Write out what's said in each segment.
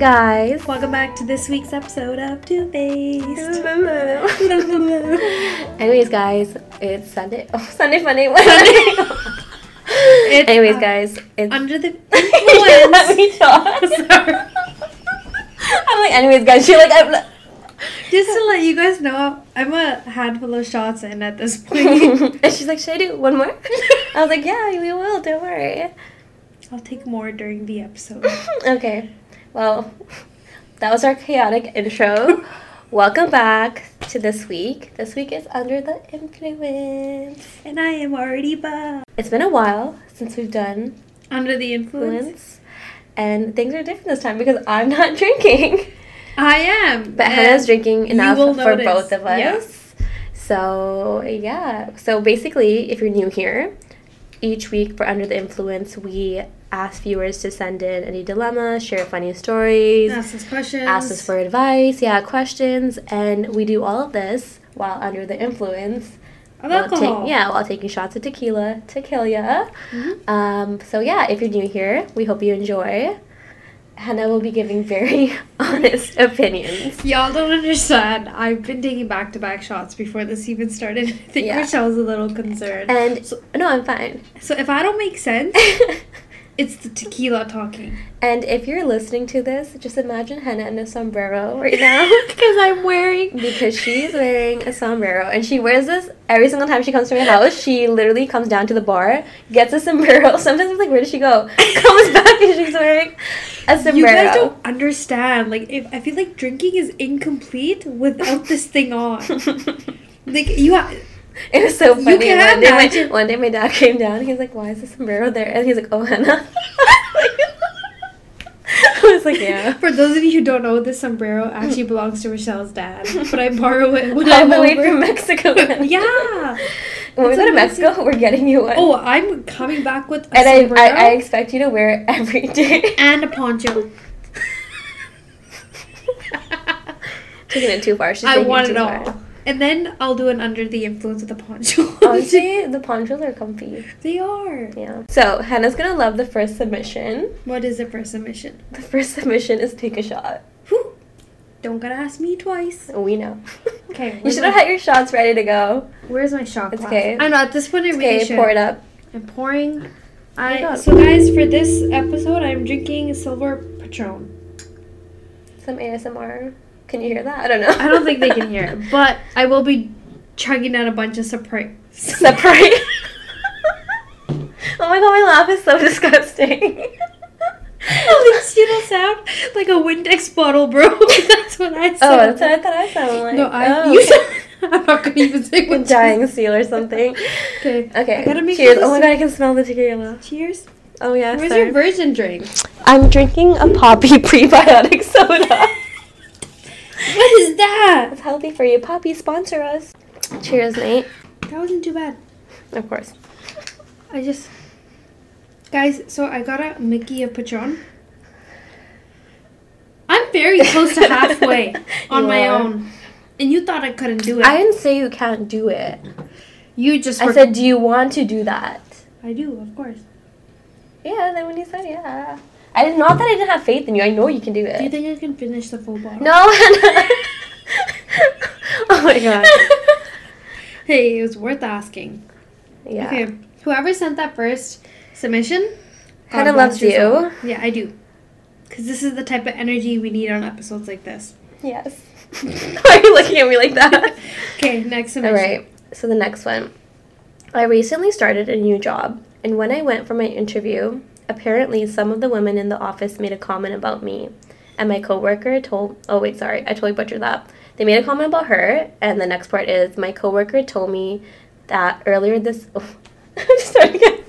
guys. Welcome back to this week's episode of Two Faced. Anyways, guys, it's Sunday. Oh, Sunday funny. Sunday. It's, Anyways, uh, guys, it's Under the Let me talk. Sorry. I'm like, anyways, guys. You're like, I'm. Just to let you guys know, I'm a handful of shots in at this point. and she's like, should I do one more? I was like, yeah, we will. Don't worry. I'll take more during the episode. okay. Well, that was our chaotic intro. Welcome back to this week. This week is under the influence. And I am already buzzed. It's been a while since we've done Under the influence? and things are different this time because I'm not drinking. I am. But Hannah's drinking enough for notice. both of us. Yeah. So, yeah. So, basically, if you're new here, each week for Under the Influence, we ask viewers to send in any dilemma, share funny stories, Ask us questions. ask us for advice, yeah, questions, and we do all of this while under the influence. Of alcohol. ta- yeah, while taking shots of tequila to kill ya. Mhm. Um, so yeah, if you're new here, we hope you enjoy. Hannah will be giving very honest opinions. Y'all don't understand. I've been taking back to back shots before this even started. I think Yeah. Rochelle's a little concerned. And So- no, I'm fine. So if I don't make sense, it's the tequila talking. and if you're listening to this, just imagine Hannah in a sombrero right now. Because I'm wearing. because she's wearing a sombrero and she wears this every single time she comes to my house. She literally comes down to the bar, gets a sombrero. Sometimes I'm like, where did she go? Comes back and she's wearing a sombrero. You guys don't understand. Like, if I feel like drinking is incomplete without this thing on. Like, you have. it was so You funny. can one, day my, one day my dad came down. He's like, why is the sombrero there? And he's like, oh, Hannah. I was like, yeah. For those of you who don't know, this sombrero actually belongs to Rochelle's dad, but I borrow it when I'm the way over. from Mexico. yeah. When we It's go to amazing. Mexico, we're getting you one. Oh, I'm coming back with a and I, sombrero I, I expect you to wear it every day. and a poncho. Taking it too far. She's I want too it far. And then I'll do an under the influence of the poncho. Honestly, the ponchos are comfy. they are. Yeah. So Hannah's gonna love the first submission. What is the first submission? The first submission is take a shot. Whew. Don't gotta ask me twice. We know. Okay. You should have had your shots ready to go. Where's my shot It's glass? okay. I know at this point I really Okay, should. pour it up. I'm pouring. Oh I God. so guys for this episode I'm drinking silver Patron. Some ASMR. Can you hear that? I don't know. I don't think they can hear it, but I will be chugging down a bunch of Sprite. Separate. oh my god, my laugh is so disgusting. At least you don't sound like a Windex bottle, bro. that's what I oh, that's what I thought I sounded like. no, I. oh, You okay. sound, I'm not gonna even say Like what a dying seal or something. Okay. Okay. I gotta make Cheers. Oh my god, I can smell the tequila. Cheers. Oh yeah. Where's sorry. your virgin drink? I'm drinking a Poppi prebiotic soda. What is that? It's healthy for you. Poppi, sponsor us. Cheers, Nate. That wasn't too bad. Of course. I just. Guys, so I got a Mickey of Patron. I'm very close to halfway on You my are. own. And you thought I couldn't do it. I didn't say you can't do it. you just I were- said, do you want to do that? I do, of course. Yeah, then when you said yeah. I did not that I didn't have faith in you. I know you can do it. Do you think I can finish the full bottle? no, oh my god. Hey, it was worth asking. Yeah. Okay, whoever sent that first submission, God Hannah loves your soul. you. Yeah, I do. Because this is the type of energy we need on episodes like this. Yes. Why are you looking at me like that? Okay, next submission. right. So the next one. I recently started a new job, and when I went for my interview, apparently some of the women in the office made a comment about me. And my coworker told Oh wait, sorry. I totally butchered that. They made a comment about her, and the next part is my coworker told me that earlier this oh, again.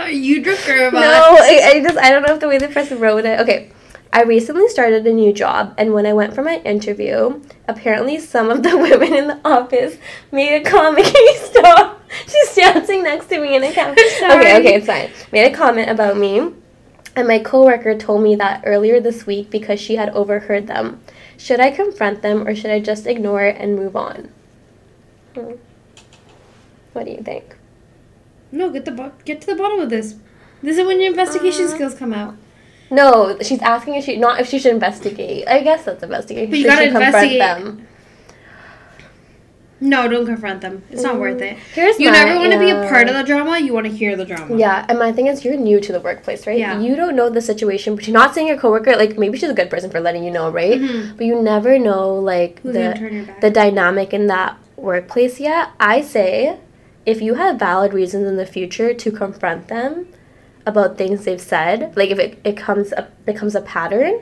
Are you drunk or No, I? I, I just I don't know if the way the person wrote it. Okay. I recently started a new job, and when I went for my interview, apparently some of the women in the office made a comment. Can you stop? She's dancing next to me in a camera. sorry. Okay, okay, it's fine. Made a comment about me, and my coworker told me that earlier this week because she had overheard them. Should I confront them or should I just ignore it and move on? Hmm. What do you think? No, get the bo- get to the bottom of this. This is when your investigation Uh. skills come out. No, she's asking if she not if she should investigate. I guess that's investigation. But you Should gotta she confront investigate. them? No, don't confront them. It's not Mm. worth it. Here's You my- never want to be a part of the drama. You want to hear the drama. Yeah, and my thing is, you're new to the workplace, right? Yeah. You don't know the situation, but you're not saying your coworker like maybe she's a good person for letting you know, right? Mhm. But you never know like Who's the turn your back? the dynamic in that workplace yet. I say, if you have valid reasons in the future to confront them about things they've said, like if it, it comes up becomes a pattern,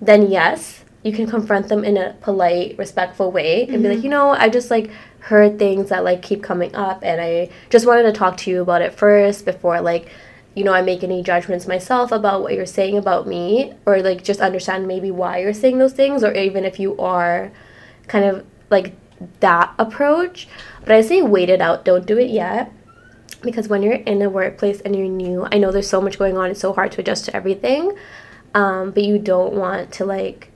then yes, you can confront them in a polite, respectful way and be like, Mhm. you know, I just like heard things that like keep coming up and I just wanted to talk to you about it first before like you know, I make any judgments myself about what you're saying about me or like just understand maybe why you're saying those things or even if you are kind of like that approach. But I say wait it out, don't do it yet. Because when you're in a workplace and you're new, I know there's so much going on, it's so hard to adjust to everything. Um, but you don't want to like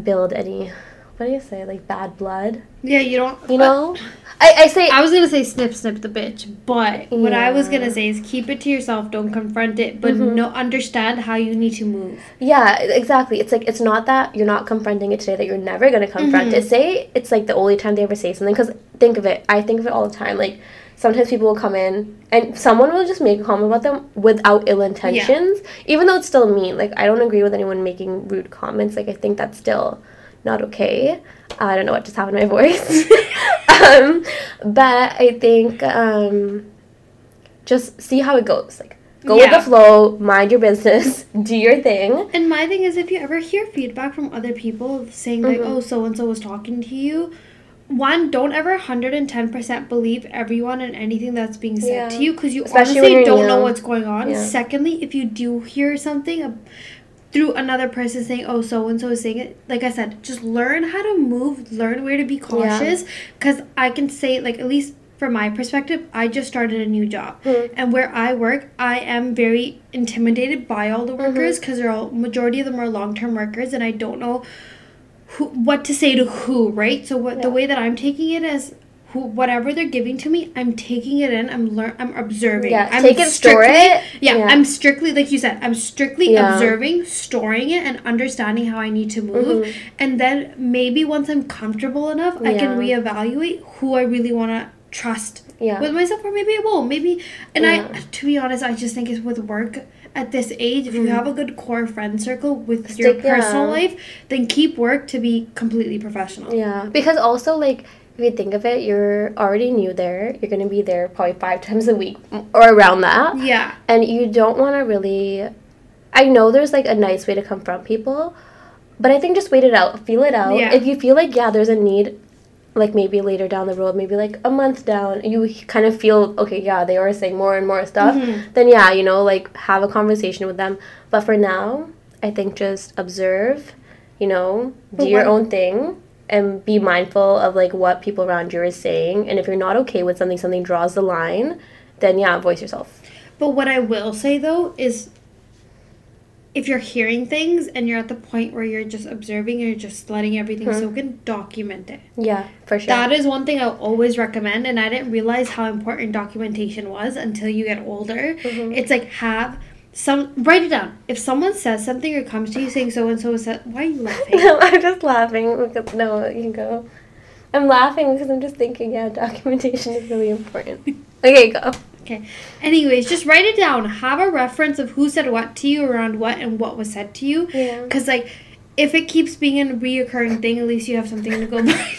build any what do you say, like bad blood. yeah, you don't. You know? I, I say I was gonna say snip snip the bitch, but what I was gonna say is keep it to yourself. Don't confront it, but Mhm. no understand how you need to move. Yeah, exactly. It's like it's not that you're not confronting it today that you're never gonna confront Mhm. it. Say it's like the only time they ever say something. Because think of it, I think of it all the time. Like sometimes people will come in and someone will just make a comment about them without ill intentions, even though it's still mean. Like I don't agree with anyone making rude comments. Like I think that's still not okay. I don't know what just happened to my voice. um, but I think um, just see how it goes. Like go Yeah. with the flow, mind your business, do your thing. And my thing is, if you ever hear feedback from other people saying like, Mhm. "Oh, so and so was talking to you," one, don't ever hundred and ten percent believe everyone and anything that's being said Yeah. to you because you Especially honestly don't know what's going on. Yeah. Secondly, if you do hear something. through another person saying, "Oh, so and so is saying it." Like I said, just learn how to move, learn where to be cautious. Because I can say, like at least from my perspective, I just started a new job, Mhm. and where I work, I am very intimidated by all the Mm-hmm. workers because they're all majority of them are long term workers, and I don't know who what to say to who. Right. So what the way that I'm taking it is. Who, whatever they're giving to me, I'm taking it in. I'm learn. I'm observing. Yeah, I'm take it, store strictly- it. yeah, Yeah. I'm strictly like you said. I'm strictly Yeah. observing, storing it, and understanding how I need to move. Mhm. And then maybe once I'm comfortable enough, I can Yeah. reevaluate who I really want to trust Yeah. with myself, or maybe I won't. Maybe, and Yeah. I, to be honest, I just think it's with work at this age. If you Mhm. have a good core friend circle with your Stick- yeah. personal life, then keep work to be completely professional. Yeah, because also like if you think of it, you're already new there. You're gonna be there probably five times a week or around that, Yeah. and you don't want to really. I know there's like a nice way to confront people, but I think just wait it out, feel it out. Yeah. If you feel like yeah, there's a need, like maybe later down the road, maybe like a month down, you kind of feel okay. Yeah, they are saying more and more stuff. Mhm. Then yeah, you know, like have a conversation with them. But for now, I think just observe. You know, do your own thing and be mindful of like what people around you are saying and if you're not okay with something something draws the line then yeah voice yourself But what I will say though is if you're hearing things and you're at the point where you're just observing and you're just letting everything Mhm. soak in, document it. yeah for sure That is one thing I'll always recommend, and I didn't realize how important documentation was until you get older. Mhm. It's like have some write it down. If someone says something or comes to you saying so and so said, why are you laughing? no i'm just laughing because no you can go i'm laughing because i'm just thinking yeah documentation is really important okay go Okay. Anyways, just write it down. Have a reference of who said what to you around what and what was said to you. yeah Because, like, if it keeps being a reoccurring thing, at least you have something to go by.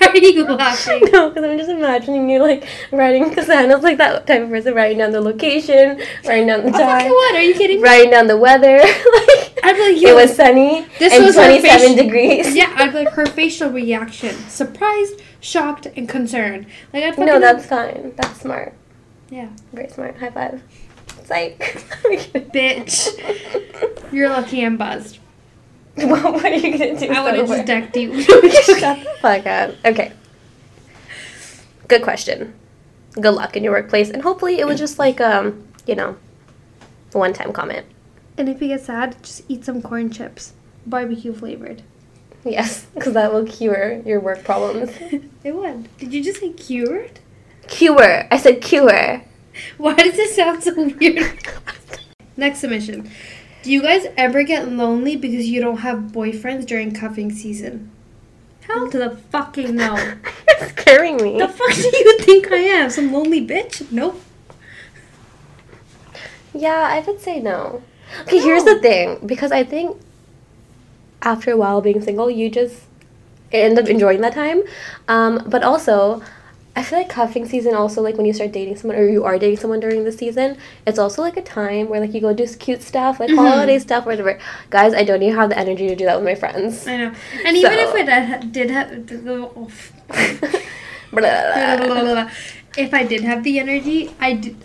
Are you laughing? no, because I'm just imagining you like writing because Hannah's like that type of person writing down the location, writing down the Oh, time, what? Are you kidding me? writing down the weather. like I'd be like, it was sunny this and was 27 facial- degrees. Yeah, I'd be like her facial reaction: surprised, shocked, and concerned. Like I'd No, that's fine. That's smart. Yeah, Very smart. High five. Psych. bitch. You're lucky I'm buzzed. what, what are you gonna do? I would have just decked you. Shut the fuck up. Okay. Good question. Good luck in your workplace, and hopefully it was just like um, you know, a one-time comment. and if you get sad, just eat some corn chips, barbecue flavored. Yes, because that will cure your work problems. it would. Did you just say cured? Cure. I said cure. Why does it sound so weird? Next submission. Do you guys ever get lonely because you don't have boyfriends during cuffing season? Hell to the fucking no. You're scaring me. the fuck do you think I am? Some lonely bitch? Nope. Yeah, I would say no. Okay, here's the thing. Because I think after a while being single, you just end up enjoying that time. Um, but also, I feel like cuffing season also like when you start dating someone or you are dating someone during the season, it's also like a time where like you go do cute stuff, like Mhm. holiday stuff, whatever. Guys, I don't even have the energy to do that with my friends. I know. And even if I did, did have. if I did have the energy, I did.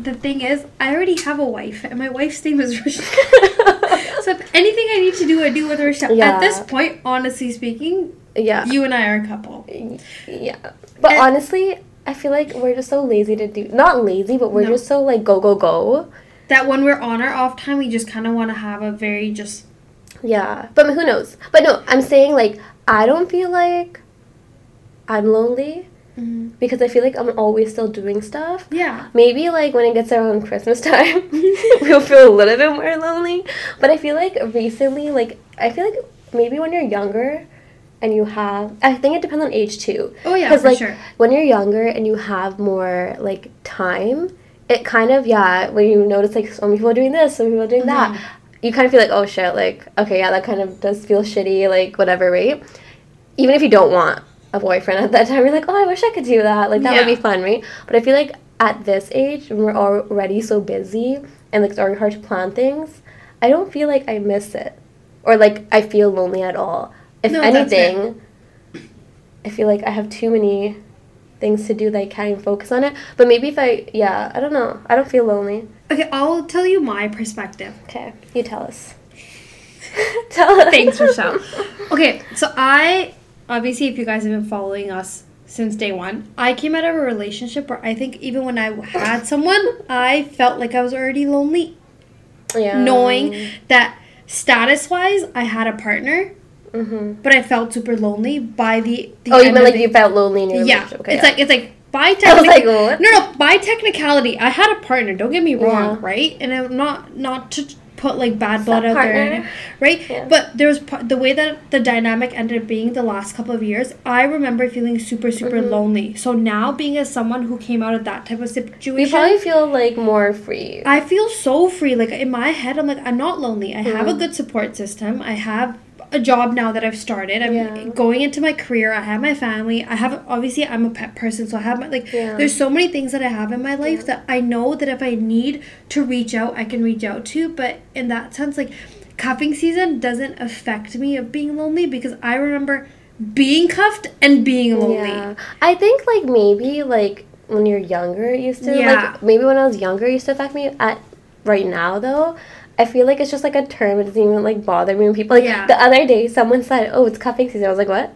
The thing is, I already have a wife, and my wife's name is Rochelle. so if anything I need to do, I do with Rochelle. Yeah. At this point, honestly speaking, yeah. you and I are a couple. Yeah. But And- honestly, I feel like we're just so lazy to do not lazy, but we're No. just so like go go go. That when we're on our off time, we just kind of want to have a very just. Yeah. But who knows? But no, I'm saying like I don't feel like I'm lonely mm-hmm. because I feel like I'm always still doing stuff. Yeah. Maybe like when it gets around Christmas time, we'll feel a little bit more lonely. But I feel like recently, like I feel like maybe when you're younger and you have, I think it depends on age too. Oh yeah, Because like sure. when you're younger and you have more like time, it kind of yeah. When you notice like some people are doing this, some people are doing that, Mhm. you kind of feel like oh shit, like okay yeah, that kind of does feel shitty, like whatever, right? Even if you don't want a boyfriend at that time, you're like oh I wish I could do that, like that would be fun, right? But I feel like at this age when we're already so busy and like it's already hard to plan things, I don't feel like I miss it or like I feel lonely at all. If No, anything, I feel like I have too many things to do that I can't even focus on it. But maybe if I, yeah, I don't know. I don't feel lonely. Okay, I'll tell you my perspective. Okay, you tell us. tell us. Thanks, Rochelle. Okay, so I obviously, if you guys have been following us since day one, I came out of a relationship where I think even when I had someone, I felt like I was already lonely, Yeah. knowing that status wise, I had a partner, hmm but I felt super lonely by the. the Oh, you end meant like the- you felt lonely in your Yeah, relationship. Okay, it's yeah. like it's like by technicality. like. No, no. By technicality, I had a partner. Don't get me wrong, Yeah. right? And I'm not not to put like bad blood out there, right? Yeah. But there was the way that the dynamic ended up being the last couple of years. I remember feeling super super Mhm. lonely. So now, being as someone who came out of that type of situation, you probably feel like more free. I feel so free. Like in my head, I'm like, I'm not lonely. I have a Mm. good support system. I have a job now that I've started. I'm Yeah. going into my career. I have my family. I have obviously I'm a pet person, so I have my like. Yeah. There's so many things that I have in my life that I know that if I need to reach out, I can reach out to. But in that sense, like cuffing season doesn't affect me of being lonely because I remember being cuffed and being lonely. Yeah. I think like maybe like when you're younger it used to Yeah. like maybe when I was younger it used to affect me at right now though. I feel like it's just like a term. It doesn't even like bother me when people like Yeah. the other day someone said, "Oh, it's cuffing season." I was like, "What?"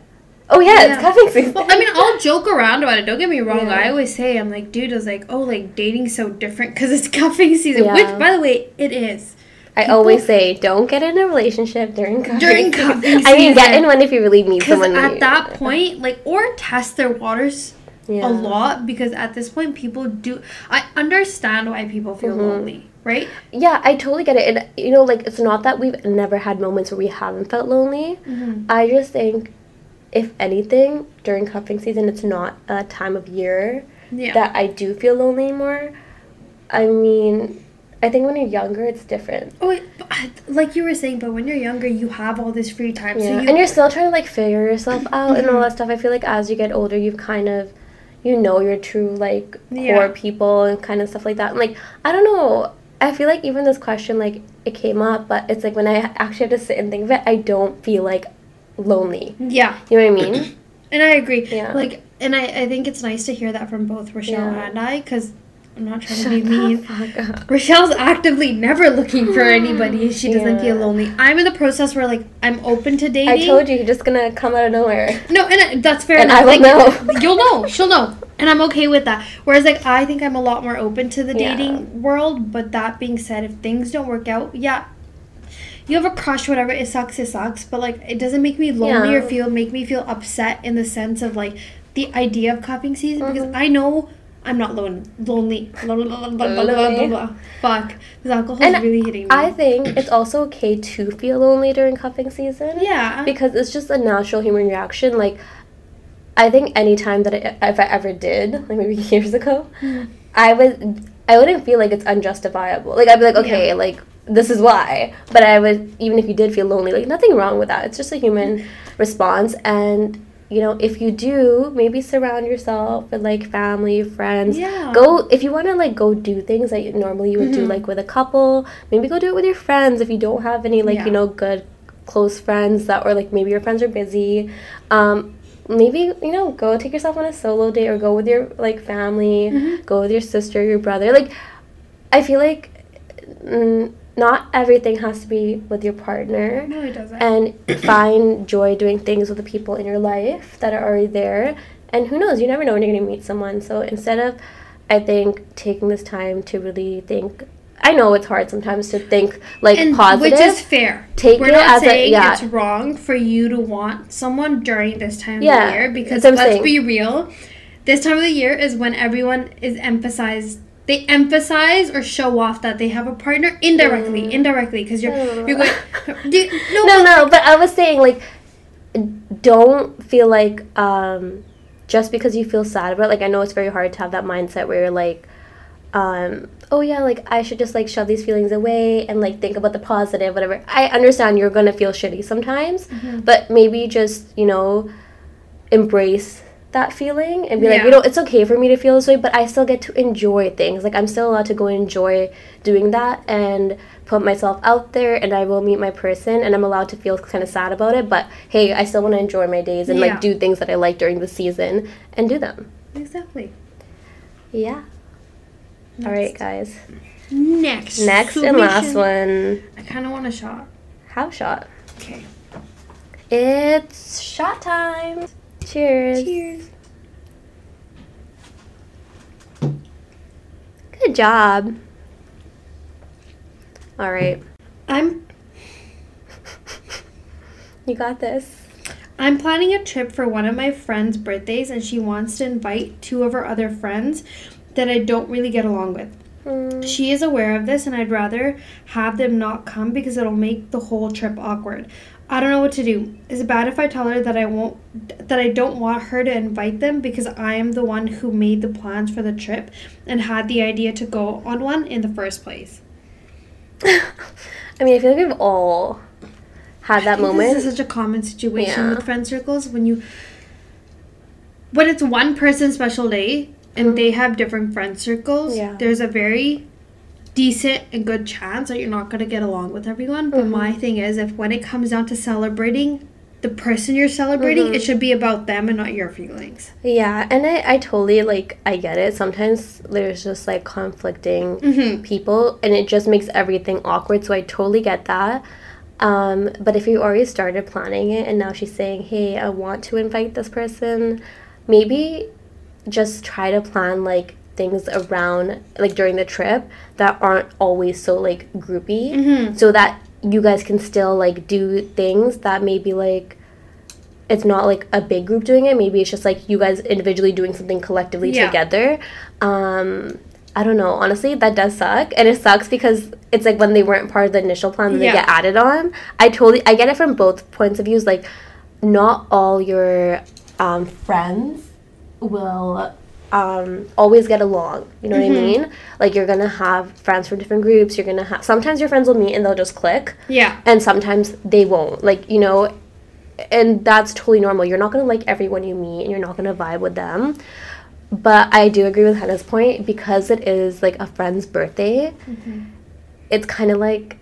Oh yeah, Yeah. it's cuffing season. Well, I mean, I'll joke around about it. Don't get me wrong. Yeah. I always say, I'm like, dude, I was like, oh, like dating's so different because it's cuffing season. Yeah. Which, by the way, it is. I people- always say, don't get in a relationship during cuffing. During cuffing season." I mean, get in one if you really meet Because someone. at new. that point, like, or test their waters a lot because at this point, people do. I understand why people feel Mhm. lonely, right? Yeah, I totally get it. And you know, like it's not that we've never had moments where we haven't felt lonely. Mm-hmm. I just think, if anything, during cuffing season, it's not a time of year Yeah. that I do feel lonely more. I mean, I think when you're younger, it's different. oh, wait, like you were saying, but when you're younger, you have all this free time. Yeah. So you, and you're still trying to like figure yourself out and all that stuff. I feel like as you get older, you've kind of, you know, your true like core people and kind of stuff like that. And, like I don't know. I feel like even this question like it came up, but it's like when I actually have to sit and think of it, I don't feel like lonely. yeah. You know what I mean? And I agree. Yeah. Like, and I, I think it's nice to hear that from both Rochelle Yeah. and I, because I'm not trying to be mean. Rochelle's actively never looking for anybody she doesn't feel lonely. I'm in the process where like I'm open to dating. I told you, you're just gonna come out of nowhere. No, and I, that's fair. And enough. I will Like, know. You'll know. She'll know, and I'm okay with that. Whereas like I think I'm a lot more open to the Yeah. dating world. But that being said, if things don't work out, yeah. You have a crush, whatever. It sucks. It sucks. But like, it doesn't make me lonely or feel make me feel upset in the sense of like the idea of cuffing season because Mhm. I know I'm not lone, lonely. Blah. Fuck. This alcohol is really hitting me. I think it's also okay to feel lonely during cuffing season. yeah. because it's just a natural human reaction. Like, I think anytime that I, if I ever did, like maybe years ago, Mm. I would, I wouldn't feel like it's unjustifiable. Like I'd be like, okay, Yeah. like this is why. But I would, even if you did feel lonely, like nothing wrong with that. It's just a human response, and you know, if you do, maybe surround yourself with like family, friends. yeah. Go if you want to like go do things that you, normally you would do Mhm. like with a couple. Maybe go do it with your friends if you don't have any like Yeah. you know good close friends that or like maybe your friends are busy. Um, maybe you know go take yourself on a solo date or go with your like family. Mhm. Go with your sister, your brother. Like I feel like mm, not everything has to be with your partner No, it doesn't. and find joy doing things with the people in your life that are already there. And who knows, you never know when you're going to meet someone. So instead of, I think, taking this time to really think, I know it's hard sometimes to think like and positive. which is fair. Take We're it not as a- saying yeah. it's wrong for you to want someone during this time of the year because that's what I'm let's saying. be real, this time of the year is when everyone is emphasized. They emphasize or show off that they have a partner indirectly, Mm. indirectly, because you're I you're going. Do, no, no, no, but I was saying like, don't feel like um, just because you feel sad about. It, like I know it's very hard to have that mindset where you're like, um, oh yeah, like I should just like shove these feelings away and like think about the positive, whatever. I understand you're gonna feel shitty sometimes, Mhm. but maybe just you know, embrace that feeling and be like, you know, it's okay for me to feel this way, but I still get to enjoy things. Like I'm still allowed to go enjoy doing that and put myself out there and I will meet my person and I'm allowed to feel kind of sad about it, but hey, I still want to enjoy my days and Yeah. like do things that I like during the season and do them. exactly. Yeah. All right, guys. Next. Next and last one, I kind of want a shot. house shot. Okay. It's shot time. Cheers. Cheers. Good job. All right. I'm You got this. I'm planning a trip for one of my friend's birthdays, and she wants to invite two of her other friends that I don't really get along with. Mm, She is aware of this, and I'd rather have them not come because it'll make the whole trip awkward. I don't know what to do. Is it bad if I tell her that I won't, that I don't want her to invite them because I am the one who made the plans for the trip and had the idea to go on one in the first place? I mean, I feel like we've all had that moment. This is such a common situation Yeah. with friend circles when you when it's one person's special day and mm-hmm. they have different friend circles. Yeah. There's a very decent and good chance that you're not gonna get along with everyone. But Mhm. my thing is, if when it comes down to celebrating the person you're celebrating, Mhm. it should be about them and not your feelings. Yeah, and I, I totally like I get it. Sometimes there's just like conflicting Mm-hmm. people and it just makes everything awkward, so I totally get that. Um, but if you already started planning it and now she's saying, Hey, I want to invite this person, maybe just try to plan like things around like during the trip that aren't always so like groupy Mm-hmm. so that you guys can still like do things that maybe like it's not like a big group doing it maybe it's just like you guys individually doing something collectively Yeah. together um i don't know honestly that does suck and it sucks because it's like when they weren't part of the initial plan Yeah. they get added on i totally i get it from both points of views like not all your um, friends will um, always get along. You know what I Mhm. mean? Like you're gonna have friends from different groups. You're gonna have sometimes your friends will meet and they'll just click, Yeah. and sometimes they won't. Like you know, and that's totally normal. You're not gonna like everyone you meet, and you're not gonna vibe with them. But I do agree with Hannah's point because it is like a friend's birthday. Mhm. It's kind of like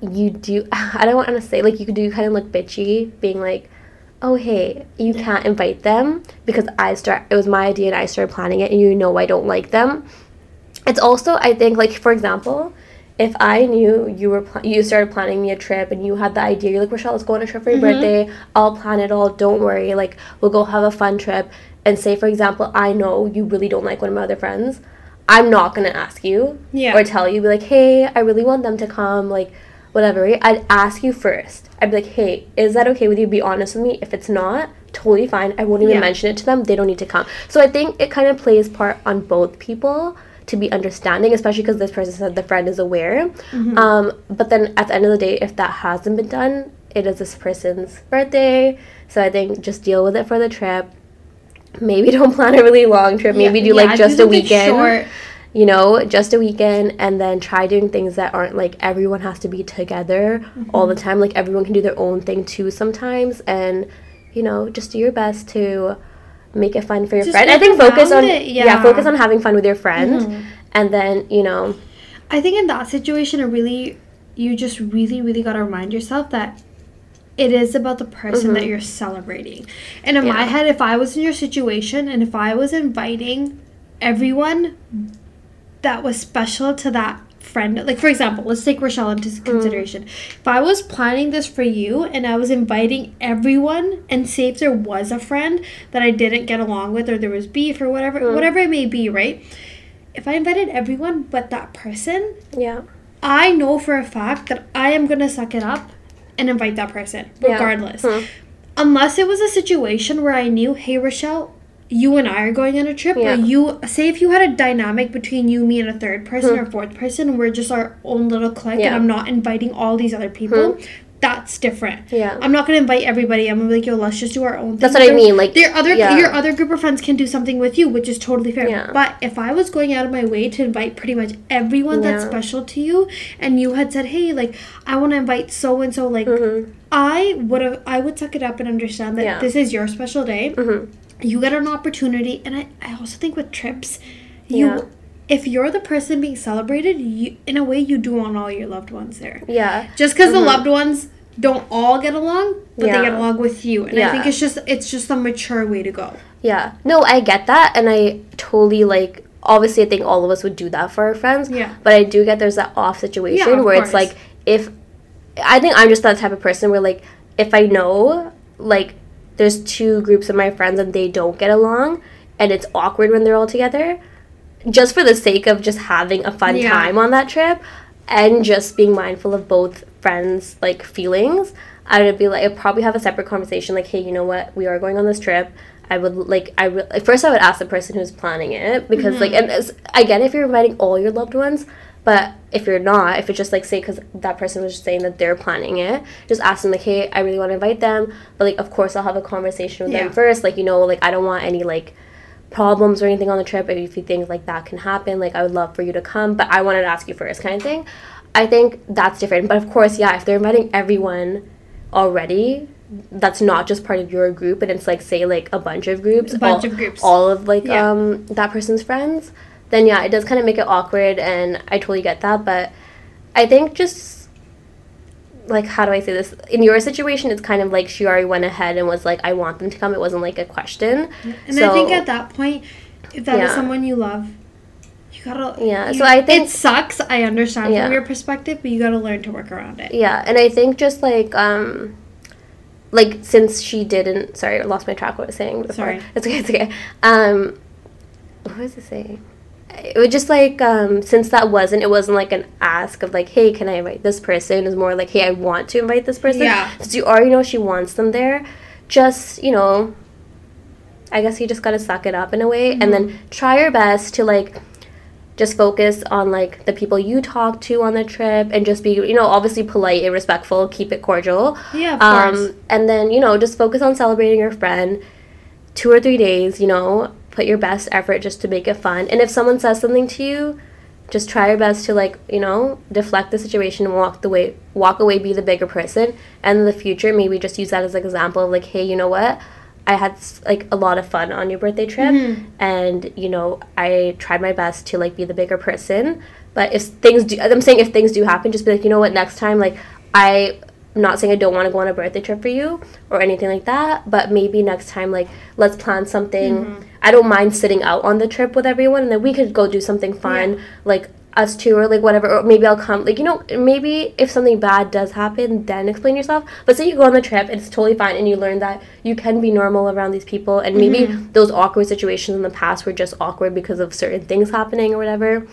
you do. I don't want to say like you do kind of look bitchy, being like, "Oh hey, you can't invite them because I start. It was my idea and I started planning it, and you know I don't like them." It's also I think like for example, if I knew you were pl- you started planning me a trip and you had the idea, you're like Rochelle, let's go on a trip for your Mhm. birthday. I'll plan it all. Don't worry. Like we'll go have a fun trip. And say for example, I know you really don't like one of my other friends. I'm not gonna ask you Yeah. or tell you be like, hey, I really want them to come. Like, whatever, right? I'd ask you first. I'd be like, hey, is that okay with you? Be honest with me. If it's not, totally fine. I won't even Yeah. mention it to them. They don't need to come. So I think it kind of plays part on both people to be understanding, especially because this person said the friend is aware. Mm-hmm. Um, but then at the end of the day, if that hasn't been done, it is this person's birthday. So I think just deal with it for the trip. Maybe don't plan a really long trip. Maybe do Yeah, like just a weekend short. You know, just a weekend and then try doing things that aren't like everyone has to be together all the Mm-hmm. time. Like everyone can do their own thing too sometimes and you know, just do your best to make it fun for your Just friend. I think focus on it, yeah. yeah. focus on having fun with your friend Mhm. and then, you know, I think in that situation, it really, you just really, really got to remind yourself that it is about the person that you're celebrating. And in my Mm-hmm. Head, if I was in your situation and if I was inviting everyone that was special to that friend, like for example, let's take Rochelle into Mm. consideration. If I was planning this for you and I was inviting everyone, and say if there was a friend that I didn't get along with or there was beef or whatever, Mm. whatever it may be, right? If I invited everyone but that person, yeah. I know for a fact that I am gonna suck it up and invite that person, Yeah. regardless. Hmm. Unless it was a situation where I knew, hey Rochelle, you and I are going on a trip, Yeah. or you say if you had a dynamic between you, me, and a third person Hmm. or fourth person, we're just our own little clique, Yeah. and I'm not inviting all these other people. That's different. Yeah. I'm not gonna invite everybody. I'm gonna be like, yo, let's just do our own thing. That's what I mean, like, their other yeah. your other group of friends can do something with you, which is totally fair. Yeah. But if I was going out of my way to invite pretty much everyone that's special to you, and you had said, hey, like I want to invite so and so, like Mhm. I would have, I would suck it up and understand that this is your special day. You get an opportunity, and I, I also think with trips, you. Yeah. If you're the person being celebrated, you in a way you do want all your loved ones there. Yeah. Just because the loved ones don't all get along, but Mm-hmm. Yeah. they get along with you, and I think it's just it's just a mature way to go. Yeah. No, I get that and I totally like obviously I think all of us would do that for our friends. Yeah. But I do get there's that off situation Yeah, where it's like if I think I'm just that type of person where like if I know like there's two groups of my friends and they don't get along and it's awkward when they're all together, just for the sake of just having a fun Yeah. time on that trip and just being mindful of both friends like feelings. I would be like i'd probably have a separate conversation like hey you know what? We are going on this trip. I would like i would first i would ask the person who's planning it because mm-hmm. like and again if you're inviting all your loved ones but if you're not if it's just like say because that person was just saying that they're planning it just ask them like hey i really want to invite them but like of course i'll have a conversation with Yeah. them first like you know like i don't want any like problems or anything on the trip if you think like that can happen like i would love for you to come but i wanted to ask you first kind of thing i think that's different but of course yeah if they're inviting everyone already that's not just part of your group and it's like say like a bunch of groups A bunch all, of groups. all of like Yeah. um that person's friends then yeah it does kind of make it awkward and i totally get that but i think just like how do I say this? In your situation, it's kind of like she already went ahead and was like, "I want them to come." It wasn't like a question. And I think at that point, if that is Yeah. someone you love, you gotta. Yeah, you- so I think- it sucks. I understand Yeah. from your perspective, but you gotta learn to work around it. Yeah, and I think just like um like since she didn't sorry, I lost my track what I was saying before. Sorry. It's okay, it's okay. Um what was I saying? It was just like um since that wasn't it wasn't like an ask of like, hey, can I invite this person? It was more like, hey, I want to invite this person. Yeah. Since you already know she wants them there, just, you know, I guess you just gotta suck it up in a way and then try your best to like just focus on like the people you talk to on the trip and just be you know obviously polite and respectful keep it cordial Yeah, of um course. and then you know just focus on celebrating your friend two or three days you know put your best effort just to make it fun and if someone says something to you just try your best to like you know deflect the situation and walk the way walk away be the bigger person and in the future maybe just use that as an example of like hey you know what i had like a lot of fun on your birthday trip Mm-hmm. and you know i tried my best to like be the bigger person but if things do i'm saying if things do happen just be like you know what next time like i I'm not saying I don't want to go on a birthday trip for you or anything like that, but maybe next time, like, let's plan something. Mm-hmm. I don't mind sitting out on the trip with everyone, and then we could go do something fun, like us two, or like whatever. Or maybe I'll come, like, you know, maybe if something bad does happen, then explain yourself. But say you go on the trip, it's totally fine, and you learn that you can be normal around these people, and maybe Mm-hmm. those awkward situations in the past were just awkward because of certain things happening or whatever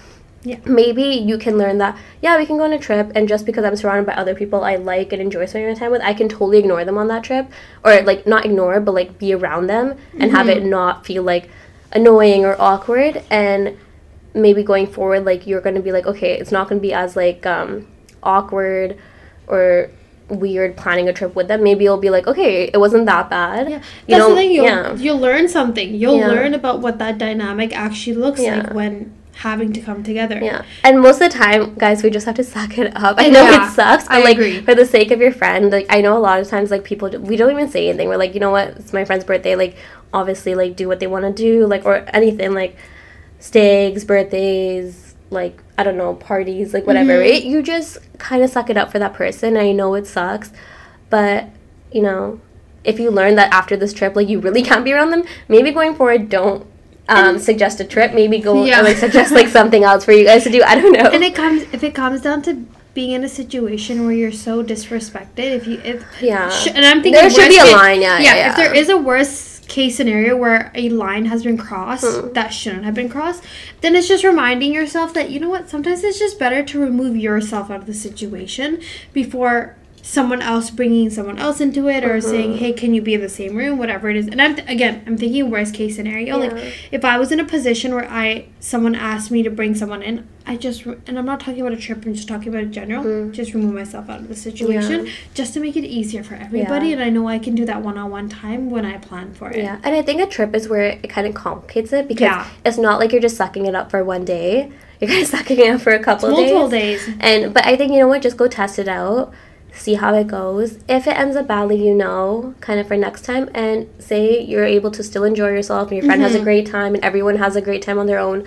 Yeah. maybe you can learn that yeah we can go on a trip and just because i'm surrounded by other people i like and enjoy spending my time with i can totally ignore them on that trip or like not ignore but like be around them and have it not feel like annoying or awkward and maybe going forward like you're going to be like okay it's not going to be as like um awkward or weird planning a trip with them maybe you'll be like okay it wasn't that bad Yeah, you that's know the thing. You'll, yeah you'll learn something. You'll Yeah. learn about what that dynamic actually looks Yeah. like when having to come together. Yeah. And most of the time, guys, we just have to suck it up. I know Yeah, it sucks, but I like agree. for the sake of your friend, like I know a lot of times like people we don't even say anything. We're like, you know what? It's my friend's birthday. Like obviously like do what they want to do, like or anything like stags, birthdays, like I don't know, parties, like whatever. Mhm. Right? You just kind of suck it up for that person. I know it sucks, but you know, if you learn that after this trip, like you really can't be around them, maybe going forward, don't um, suggest a trip. Maybe go Yeah. and like suggest like something else for you guys to do. I don't know. And it comes if it comes down to being in a situation where you're so disrespected. If you if yeah, sh- and I'm thinking there should be a case- line. Yeah, yeah. yeah, if there is a worst case scenario where a line has been crossed Hmm. that shouldn't have been crossed, then it's just reminding yourself that you know what, sometimes it's just better to remove yourself out of the situation before someone else bringing someone else into it or Mm-hmm. saying, "Hey, can you be in the same room?" whatever it is. And I'm th- again, I'm thinking worst case scenario. Yeah. Like if I was in a position where I someone asked me to bring someone in, I just re- and I'm not talking about a trip. I'm just talking about in general. Mm. Just remove myself out of the situation, just to make it easier for everybody. Yeah. And I know I can do that one on one time when I plan for it. Yeah, and I think a trip is where it kind of complicates it because Yeah. it's not like you're just sucking it up for one day. You're kind of sucking it up for a couple of Multiple days. days. And but I think you know what, just go test it out, see how it goes. If it ends up badly, you know, kind of for next time, and say you're able to still enjoy yourself and your friend has a Mhm. great time and everyone has a great time on their own.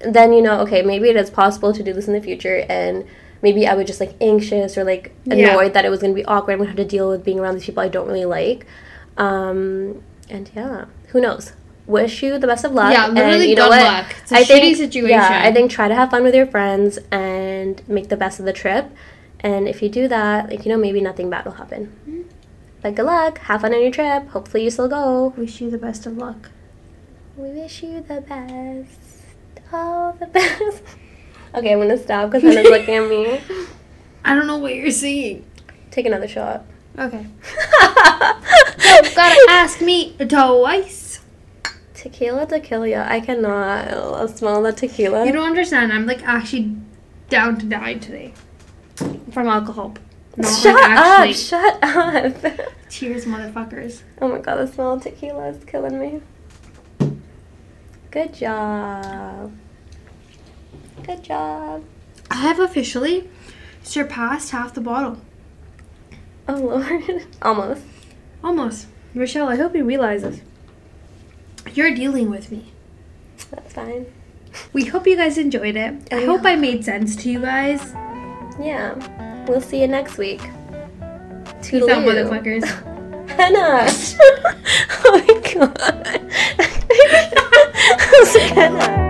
Then you know, okay, maybe it is possible to do this in the future and. Maybe I was just like anxious or like annoyed Yeah. that it was gonna be awkward. I'm gonna have to deal with being around these people I don't really like. Um, and yeah, who knows? Wish you the best of luck. Yeah, and literally you know good what? luck. It's a I shitty think, situation. Yeah, I think try to have fun with your friends and make the best of the trip. And if you do that, like you know, maybe nothing bad will happen. Mm-hmm. But good luck. Have fun on your trip. Hopefully you still go. Wish you the best of luck. We wish you the best. All the best. okay, I'm gonna stop because Hannah's looking at me. I don't know what you're seeing. Take another shot. Okay. You gotta ask me twice. Tequila, tequila. I cannot uh, smell the tequila. You don't understand. I'm like actually down to die today from alcohol. Not shut like actually. up! Shut up! Cheers, motherfuckers. oh my god, the smell of tequila is killing me. Good job. Good job. I have officially surpassed half the bottle. Oh lord. Almost. Almost. Rochelle, I hope you realize this. You're dealing with me. That's fine. We hope you guys enjoyed it. I Yeah. hope I made sense to you guys. Yeah. We'll see you next week. Peace out, Toodaloo. motherfuckers. Hannah! oh my god. Hannah.